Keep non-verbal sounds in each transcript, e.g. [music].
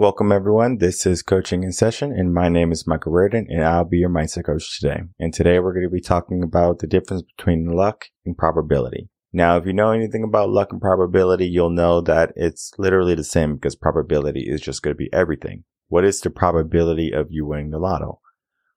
Welcome everyone. This is Coaching in Session and my name is Michael Rearden and I'll be your mindset coach today. And today we're going to be talking about the difference between luck and probability. Now, if you know anything about luck and probability, you'll know that it's literally the same because probability is just going to be everything. What is the probability of you winning the lotto?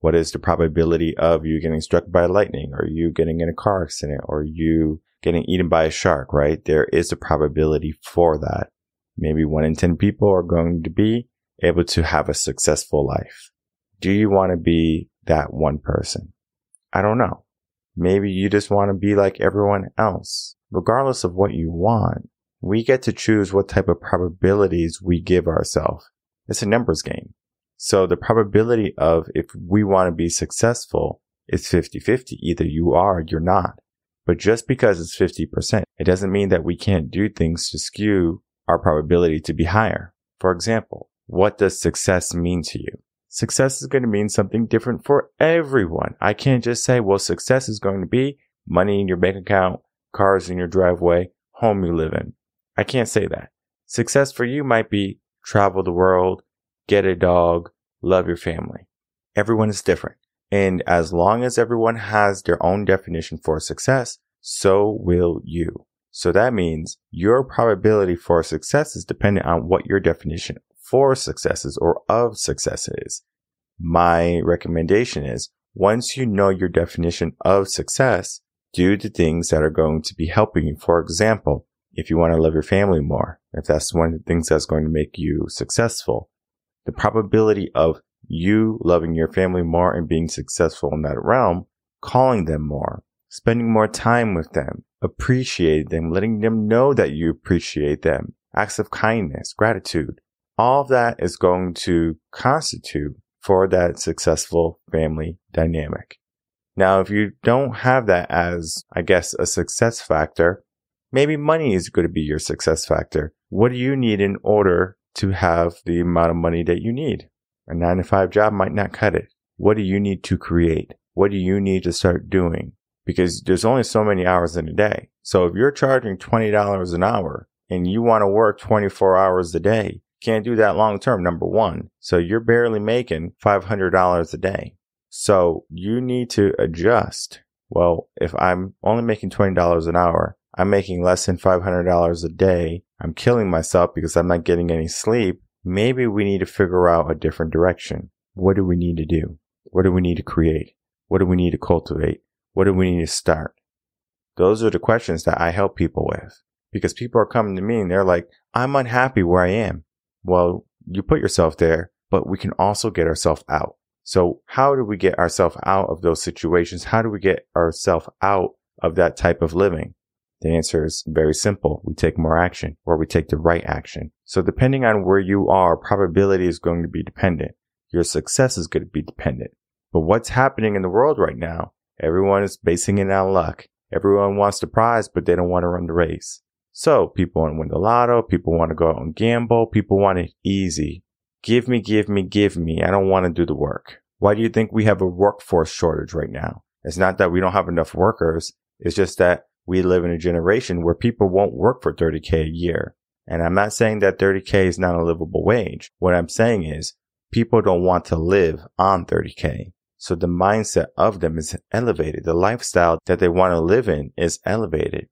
What is the probability of you getting struck by lightning or you getting in a car accident or you getting eaten by a shark, right? There is a probability for that maybe one in 10 people are going to be able to have a successful life. Do you want to be that one person? I don't know. Maybe you just want to be like everyone else. Regardless of what you want, we get to choose what type of probabilities we give ourselves. It's a numbers game. So the probability of if we want to be successful is 50-50. Either you are you're not. But just because it's 50%, it doesn't mean that we can't do things to skew our probability to be higher. For example, what does success mean to you? Success is going to mean something different for everyone. I can't just say, well, success is going to be money in your bank account, cars in your driveway, home you live in. I can't say that. Success for you might be travel the world, get a dog, love your family. Everyone is different. And as long as everyone has their own definition for success, so will you. So that means your probability for success is dependent on what your definition for success is or of success is. My recommendation is once you know your definition of success, do the things that are going to be helping you. For example, if you want to love your family more, if that's one of the things that's going to make you successful, the probability of you loving your family more and being successful in that realm, calling them more, spending more time with them, appreciate them, letting them know that you appreciate them, acts of kindness, gratitude. All of that is going to constitute for that successful family dynamic. Now, if you don't have that as, I guess, a success factor, maybe money is going to be your success factor. What do you need in order to have the amount of money that you need? A nine to five job might not cut it. What do you need to create? What do you need to start doing? Because there's only so many hours in a day. So if you're charging $20 an hour and you want to work 24 hours a day, can't do that long term, number one. So you're barely making $500 a day. So you need to adjust. Well, if I'm only making $20 an hour, I'm making less than $500 a day. I'm killing myself because I'm not getting any sleep. Maybe we need to figure out a different direction. What do we need to do? What do we need to create? What do we need to cultivate? What do we need to start? Those are the questions that I help people with because people are coming to me and they're like, I'm unhappy where I am. Well, you put yourself there, but we can also get ourselves out. So how do we get ourselves out of those situations? How do we get ourselves out of that type of living? The answer is very simple. We take more action or we take the right action. So depending on where you are, probability is going to be dependent. Your success is going to be dependent. But what's happening in the world right now Everyone is basing it on luck. Everyone wants the prize, but they don't want to run the race. So people want to win the lotto. People want to go out and gamble. People want it easy. Give me, give me, give me. I don't want to do the work. Why do you think we have a workforce shortage right now? It's not that we don't have enough workers. It's just that we live in a generation where people won't work for 30k a year. And I'm not saying that 30k is not a livable wage. What I'm saying is people don't want to live on 30k. So the mindset of them is elevated. The lifestyle that they want to live in is elevated.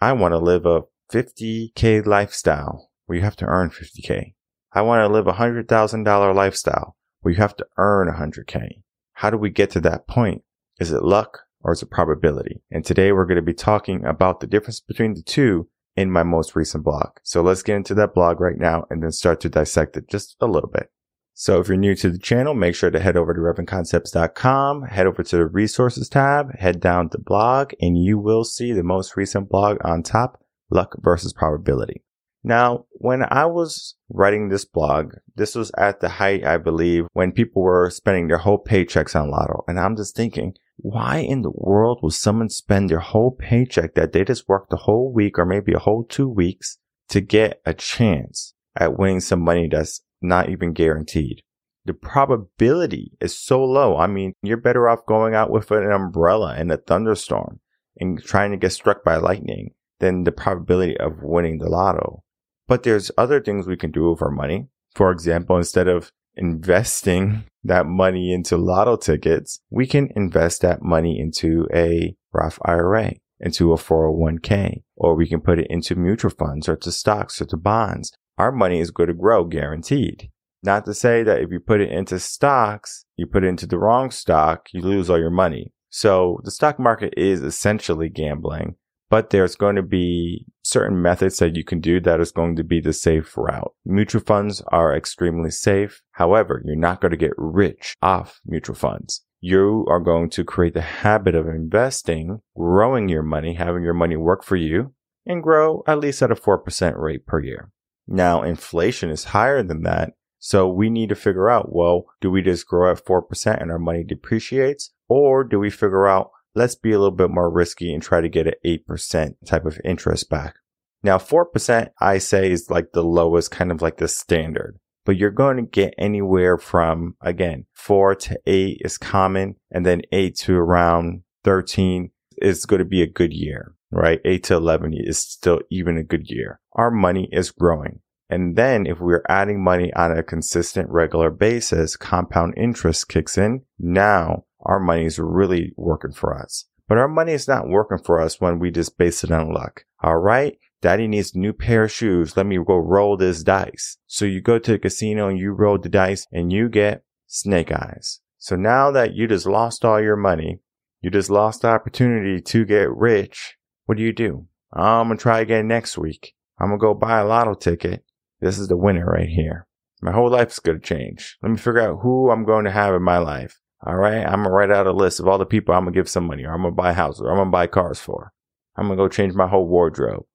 I want to live a 50k lifestyle where you have to earn 50k. I want to live a hundred thousand dollar lifestyle where you have to earn 100k. How do we get to that point? Is it luck or is it probability? And today we're going to be talking about the difference between the two in my most recent blog. So let's get into that blog right now and then start to dissect it just a little bit. So if you're new to the channel, make sure to head over to revenconcepts.com, head over to the resources tab, head down to blog, and you will see the most recent blog on top, luck versus probability. Now, when I was writing this blog, this was at the height, I believe, when people were spending their whole paychecks on lotto. And I'm just thinking, why in the world would someone spend their whole paycheck that they just worked the whole week or maybe a whole two weeks to get a chance at winning some money that's not even guaranteed. The probability is so low. I mean, you're better off going out with an umbrella in a thunderstorm and trying to get struck by lightning than the probability of winning the lotto. But there's other things we can do with our money. For example, instead of investing [laughs] that money into lotto tickets, we can invest that money into a Roth IRA, into a 401k, or we can put it into mutual funds or to stocks or to bonds. Our money is going to grow guaranteed. Not to say that if you put it into stocks, you put it into the wrong stock, you lose all your money. So the stock market is essentially gambling, but there's going to be certain methods that you can do that is going to be the safe route. Mutual funds are extremely safe. However, you're not going to get rich off mutual funds. You are going to create the habit of investing, growing your money, having your money work for you and grow at least at a 4% rate per year. Now, inflation is higher than that. So we need to figure out, well, do we just grow at 4% and our money depreciates? Or do we figure out, let's be a little bit more risky and try to get an 8% type of interest back? Now, 4% I say is like the lowest, kind of like the standard, but you're going to get anywhere from, again, 4 to 8 is common, and then 8 to around 13 is going to be a good year, right? 8 to 11 is still even a good year. Our money is growing. And then if we're adding money on a consistent regular basis, compound interest kicks in. Now our money is really working for us. But our money is not working for us when we just base it on luck. All right. Daddy needs new pair of shoes. Let me go roll this dice. So you go to the casino and you roll the dice and you get snake eyes. So now that you just lost all your money, you just lost the opportunity to get rich. What do you do? Oh, I'm going to try again next week. I'm to go buy a lotto ticket this is the winner right here. My whole life is going to change. Let me figure out who I'm going to have in my life. All right. I'm to write out a list of all the people I'm to give some money or I'm to buy houses or I'm to buy cars for. I'm to go change my whole wardrobe.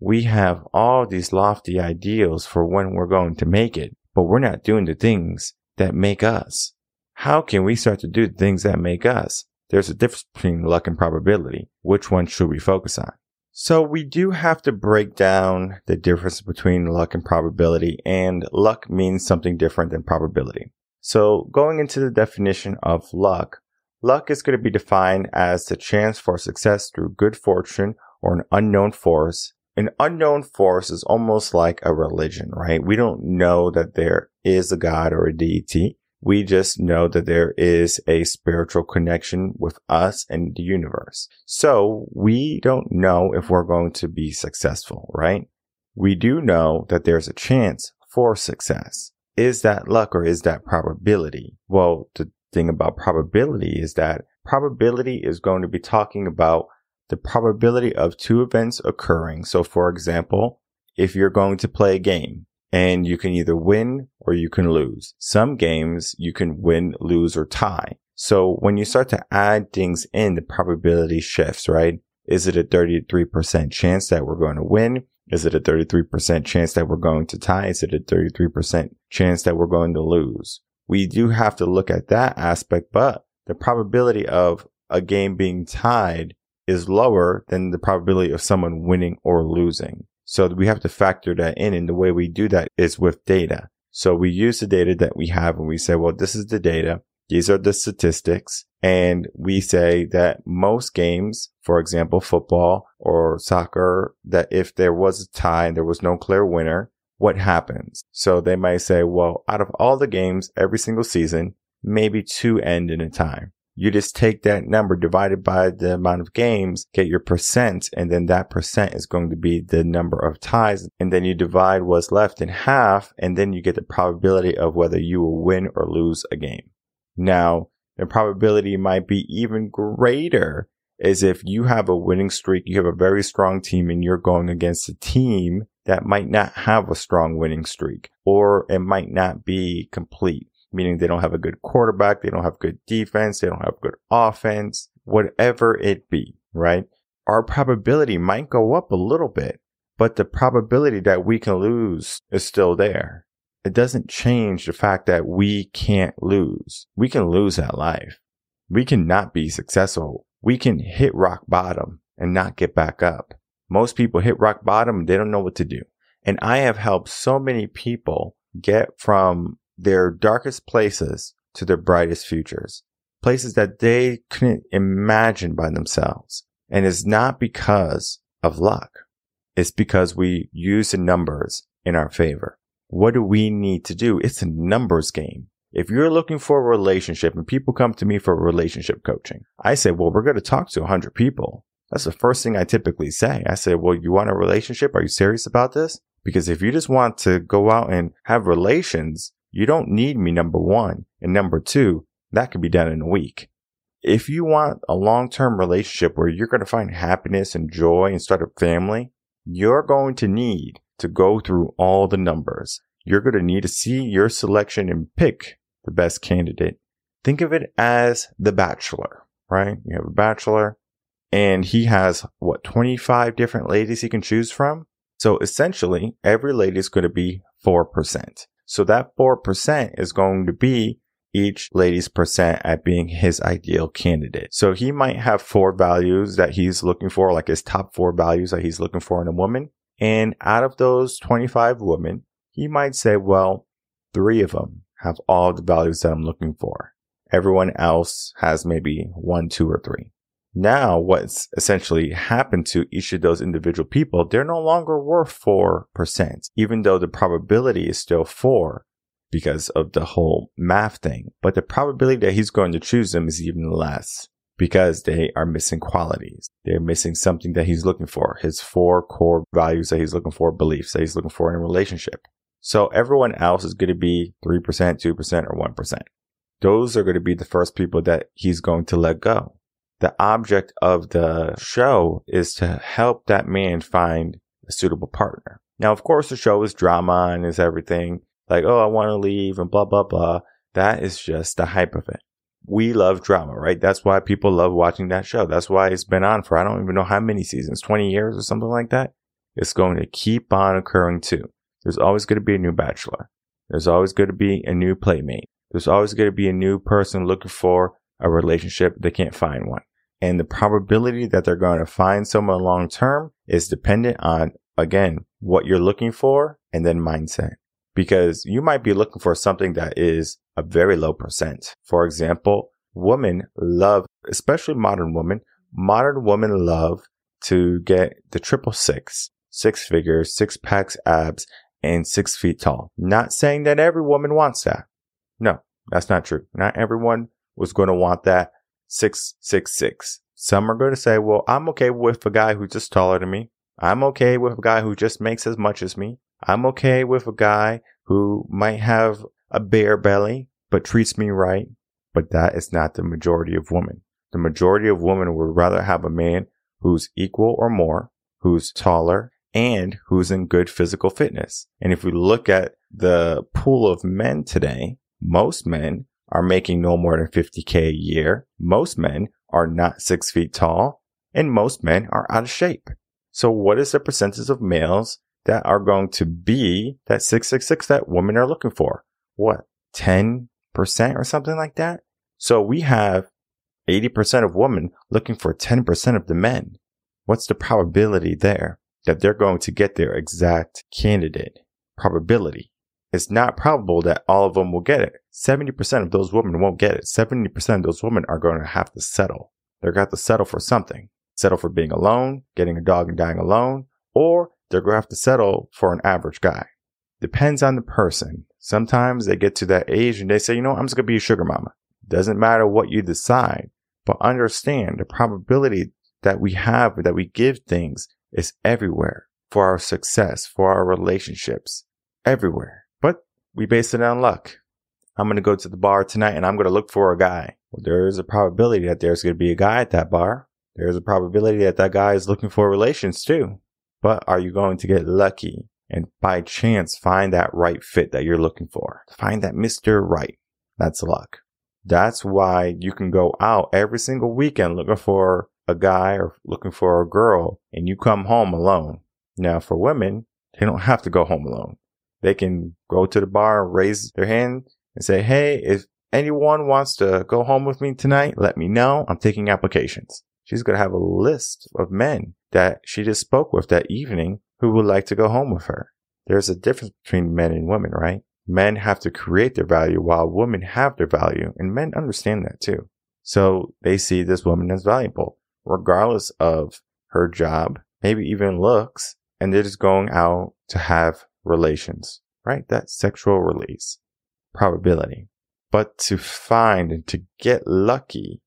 We have all these lofty ideals for when we're going to make it, but we're not doing the things that make us. How can we start to do the things that make us? There's a difference between luck and probability. Which one should we focus on? So we do have to break down the difference between luck and probability and luck means something different than probability. So going into the definition of luck, luck is going to be defined as the chance for success through good fortune or an unknown force. An unknown force is almost like a religion, right? We don't know that there is a God or a deity. We just know that there is a spiritual connection with us and the universe. So we don't know if we're going to be successful, right? We do know that there's a chance for success. Is that luck or is that probability? Well, the thing about probability is that probability is going to be talking about the probability of two events occurring. So for example, if you're going to play a game, and you can either win or you can lose. Some games you can win, lose, or tie. So when you start to add things in, the probability shifts, right? Is it a 33% chance that we're going to win? Is it a 33% chance that we're going to tie? Is it a 33% chance that we're going to lose? We do have to look at that aspect, but the probability of a game being tied is lower than the probability of someone winning or losing. So we have to factor that in. And the way we do that is with data. So we use the data that we have and we say, well, this is the data. These are the statistics. And we say that most games, for example, football or soccer, that if there was a tie and there was no clear winner, what happens? So they might say, well, out of all the games every single season, maybe two end in a tie. You just take that number divided by the amount of games, get your percent, and then that percent is going to be the number of ties. And then you divide what's left in half, and then you get the probability of whether you will win or lose a game. Now, the probability might be even greater is if you have a winning streak, you have a very strong team and you're going against a team that might not have a strong winning streak or it might not be complete meaning they don't have a good quarterback, they don't have good defense, they don't have good offense, whatever it be, right? Our probability might go up a little bit, but the probability that we can lose is still there. It doesn't change the fact that we can't lose. We can lose at life. We cannot be successful. We can hit rock bottom and not get back up. Most people hit rock bottom. They don't know what to do. And I have helped so many people get from their darkest places to their brightest futures, places that they couldn't imagine by themselves. And it's not because of luck. It's because we use the numbers in our favor. What do we need to do? It's a numbers game. If you're looking for a relationship and people come to me for relationship coaching, I say, well, we're going to talk to 100 people. That's the first thing I typically say. I say, well, you want a relationship? Are you serious about this? Because if you just want to go out and have relations, you don't need me, number one. And number two, that could be done in a week. If you want a long-term relationship where you're going to find happiness and joy and start a family, you're going to need to go through all the numbers. You're going to need to see your selection and pick the best candidate. Think of it as the bachelor, right? You have a bachelor and he has what 25 different ladies he can choose from. So essentially every lady is going to be 4%. So that 4% is going to be each lady's percent at being his ideal candidate. So he might have four values that he's looking for, like his top four values that he's looking for in a woman. And out of those 25 women, he might say, well, three of them have all the values that I'm looking for. Everyone else has maybe one, two, or three. Now, what's essentially happened to each of those individual people, they're no longer worth 4%, even though the probability is still 4 because of the whole math thing. But the probability that he's going to choose them is even less because they are missing qualities. They're missing something that he's looking for, his four core values that he's looking for, beliefs that he's looking for in a relationship. So everyone else is going to be 3%, 2%, or 1%. Those are going to be the first people that he's going to let go. The object of the show is to help that man find a suitable partner. Now, of course, the show is drama and is everything like, oh, I want to leave and blah, blah, blah. That is just the hype of it. We love drama, right? That's why people love watching that show. That's why it's been on for I don't even know how many seasons, 20 years or something like that. It's going to keep on occurring too. There's always going to be a new bachelor. There's always going to be a new playmate. There's always going to be a new person looking for a relationship. They can't find one. And the probability that they're going to find someone long term is dependent on, again, what you're looking for and then mindset because you might be looking for something that is a very low percent. For example, women love, especially modern women, modern women love to get the triple six, six figures, six packs, abs, and six feet tall. Not saying that every woman wants that. No, that's not true. Not everyone was going to want that six, six, six. Some are going to say, well, I'm okay with a guy who's just taller than me. I'm okay with a guy who just makes as much as me. I'm okay with a guy who might have a bare belly, but treats me right. But that is not the majority of women. The majority of women would rather have a man who's equal or more, who's taller, and who's in good physical fitness. And if we look at the pool of men today, most men are making no more than 50k a year. Most men are not six feet tall and most men are out of shape. So what is the percentage of males that are going to be that 666 that women are looking for. What? 10% or something like that? So we have 80% of women looking for 10% of the men. What's the probability there that they're going to get their exact candidate? Probability. It's not probable that all of them will get it. 70% of those women won't get it. 70% of those women are going to have to settle. They're going to have to settle for something. Settle for being alone, getting a dog and dying alone, or they're going to have to settle for an average guy. Depends on the person. Sometimes they get to that age and they say, you know, I'm just going to be a sugar mama. Doesn't matter what you decide, but understand the probability that we have, that we give things is everywhere for our success, for our relationships, everywhere. But we base it on luck. I'm going to go to the bar tonight and I'm going to look for a guy. Well, there is a probability that there's going to be a guy at that bar. There's a probability that that guy is looking for relations too. But are you going to get lucky and by chance find that right fit that you're looking for? Find that Mr. Right. That's luck. That's why you can go out every single weekend looking for a guy or looking for a girl and you come home alone. Now for women, they don't have to go home alone. They can go to the bar raise their hand and say, Hey, if anyone wants to go home with me tonight, let me know. I'm taking applications. She's going to have a list of men that she just spoke with that evening who would like to go home with her. There's a difference between men and women, right? Men have to create their value while women have their value and men understand that too. So they see this woman as valuable regardless of her job, maybe even looks, and they're just going out to have relations, right? That sexual release probability. But to find and to get lucky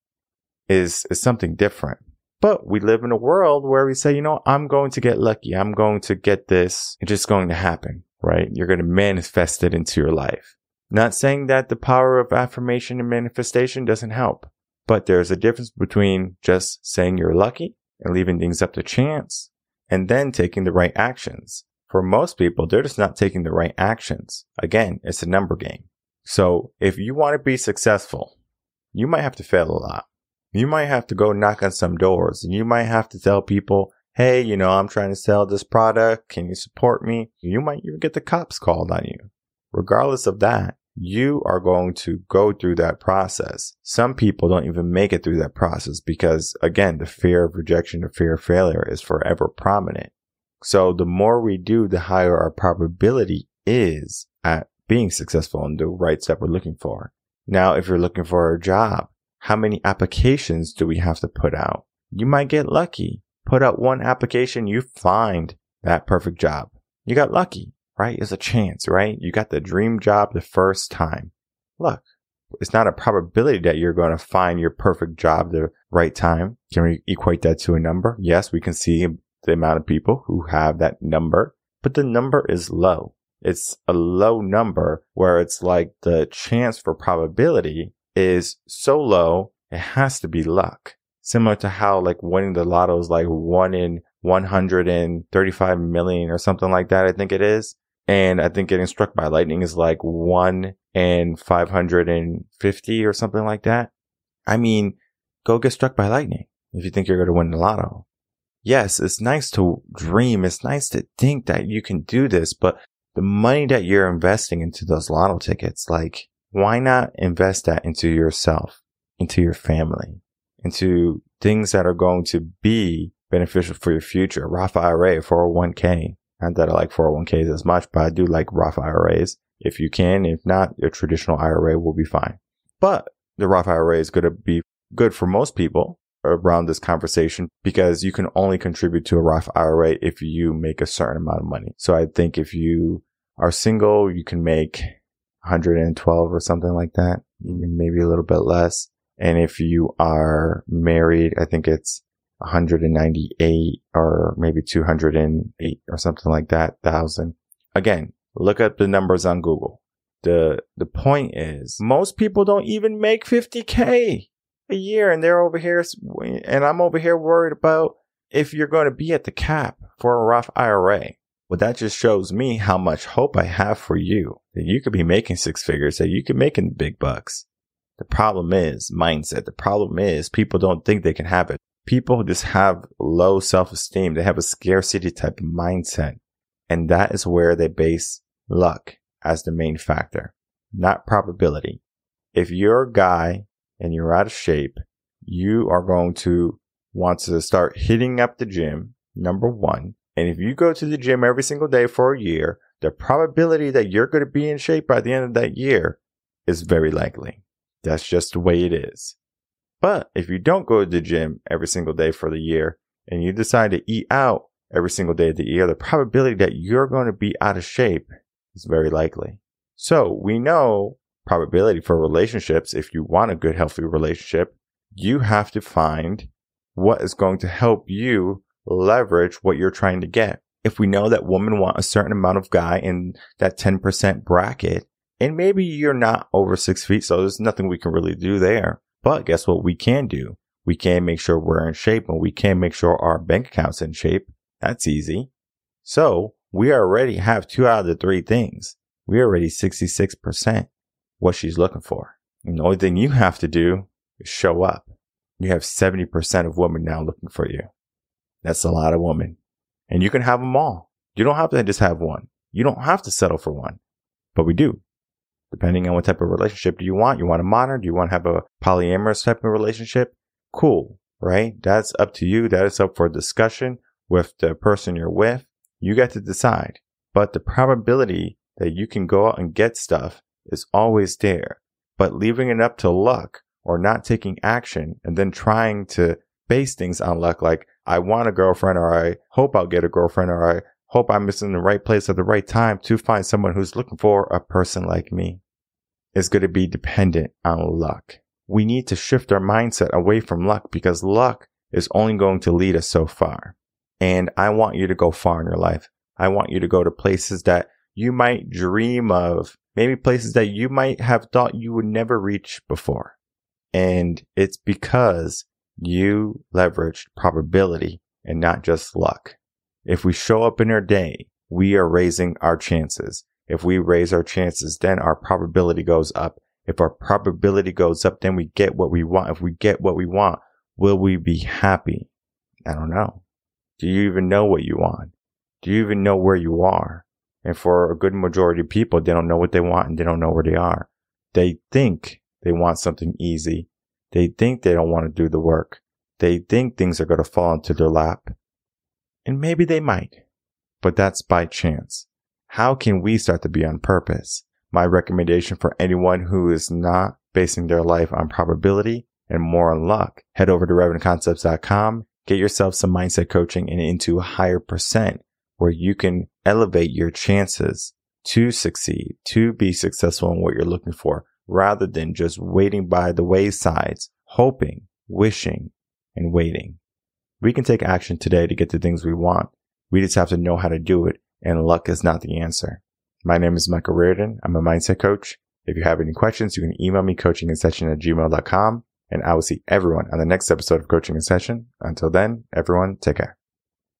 is, is something different. But we live in a world where we say, you know, I'm going to get lucky. I'm going to get this. It's just going to happen, right? You're going to manifest it into your life. Not saying that the power of affirmation and manifestation doesn't help, but there's a difference between just saying you're lucky and leaving things up to chance and then taking the right actions. For most people, they're just not taking the right actions. Again, it's a number game. So if you want to be successful, you might have to fail a lot. You might have to go knock on some doors and you might have to tell people, Hey, you know, I'm trying to sell this product. Can you support me? You might even get the cops called on you. Regardless of that, you are going to go through that process. Some people don't even make it through that process because again, the fear of rejection, the fear of failure is forever prominent. So the more we do, the higher our probability is at being successful and the right step we're looking for. Now, if you're looking for a job, how many applications do we have to put out? You might get lucky. Put out one application, you find that perfect job. You got lucky right? It's a chance, right? You got the dream job the first time. Look, it's not a probability that you're going to find your perfect job the right time. Can we equate that to a number? Yes, we can see the amount of people who have that number, but the number is low. It's a low number where it's like the chance for probability is so low, it has to be luck. Similar to how like winning the lotto is like one in 135 million or something like that. I think it is. And I think getting struck by lightning is like one in 550 or something like that. I mean, go get struck by lightning if you think you're going to win the lotto. Yes, it's nice to dream. It's nice to think that you can do this, but the money that you're investing into those lotto tickets, like, why not invest that into yourself, into your family, into things that are going to be beneficial for your future? Roth IRA, 401k, not that I like 401ks as much, but I do like Roth IRAs. If you can, if not, your traditional IRA will be fine. But the Roth IRA is going to be good for most people around this conversation because you can only contribute to a Roth IRA if you make a certain amount of money. So I think if you are single, you can make 112 or something like that, maybe a little bit less. And if you are married, I think it's 198 or maybe 208 or something like that thousand. Again, look up the numbers on Google. The, the point is most people don't even make 50k a year and they're over here and I'm over here worried about if you're going to be at the cap for a Roth IRA. Well, that just shows me how much hope I have for you that you could be making six figures, that you could making big bucks. The problem is mindset. The problem is people don't think they can have it people just have low self-esteem. They have a scarcity type mindset. And that is where they base luck as the main factor, not probability. If you're a guy and you're out of shape, you are going to want to start hitting up the gym, number one. And if you go to the gym every single day for a year, the probability that you're going to be in shape by the end of that year is very likely. That's just the way it is. But if you don't go to the gym every single day for the year and you decide to eat out every single day of the year, the probability that you're going to be out of shape is very likely. So we know probability for relationships. If you want a good, healthy relationship, you have to find what is going to help you leverage what you're trying to get. If we know that women want a certain amount of guy in that 10% bracket, and maybe you're not over six feet, so there's nothing we can really do there. But guess what we can do? We can make sure we're in shape and we can make sure our bank account's in shape. That's easy. So we already have two out of the three things. We're already 66% what she's looking for. And the only thing you have to do is show up. You have 70% of women now looking for you. That's a lot of women. And you can have them all. You don't have to just have one. You don't have to settle for one, but we do depending on what type of relationship do you want. You want a modern? Do you want to have a polyamorous type of relationship? Cool, right? That's up to you. That is up for discussion with the person you're with. You get to decide. But the probability that you can go out and get stuff is always there. But leaving it up to luck or not taking action and then trying to base things on luck, like I want a girlfriend or I hope I'll get a girlfriend or I hope I'm in the right place at the right time to find someone who's looking for a person like me. It's going to be dependent on luck. We need to shift our mindset away from luck because luck is only going to lead us so far. And I want you to go far in your life. I want you to go to places that you might dream of, maybe places that you might have thought you would never reach before. And it's because you leveraged probability and not just luck. If we show up in our day, we are raising our chances. If we raise our chances, then our probability goes up. If our probability goes up, then we get what we want. If we get what we want, will we be happy? I don't know. Do you even know what you want? Do you even know where you are? And for a good majority of people, they don't know what they want and they don't know where they are. They think they want something easy. They think they don't want to do the work. They think things are going to fall into their lap. And maybe they might, but that's by chance. How can we start to be on purpose? My recommendation for anyone who is not basing their life on probability and more on luck, head over to revenconcepts.com, get yourself some mindset coaching and into a higher percent where you can elevate your chances to succeed, to be successful in what you're looking for, rather than just waiting by the waysides, hoping, wishing, and waiting. We can take action today to get the things we want. We just have to know how to do it, and luck is not the answer. My name is Michael Rearden. I'm a mindset coach. If you have any questions, you can email me coaching and session at gmail.com, and I will see everyone on the next episode of Coaching in Session. Until then, everyone, take care.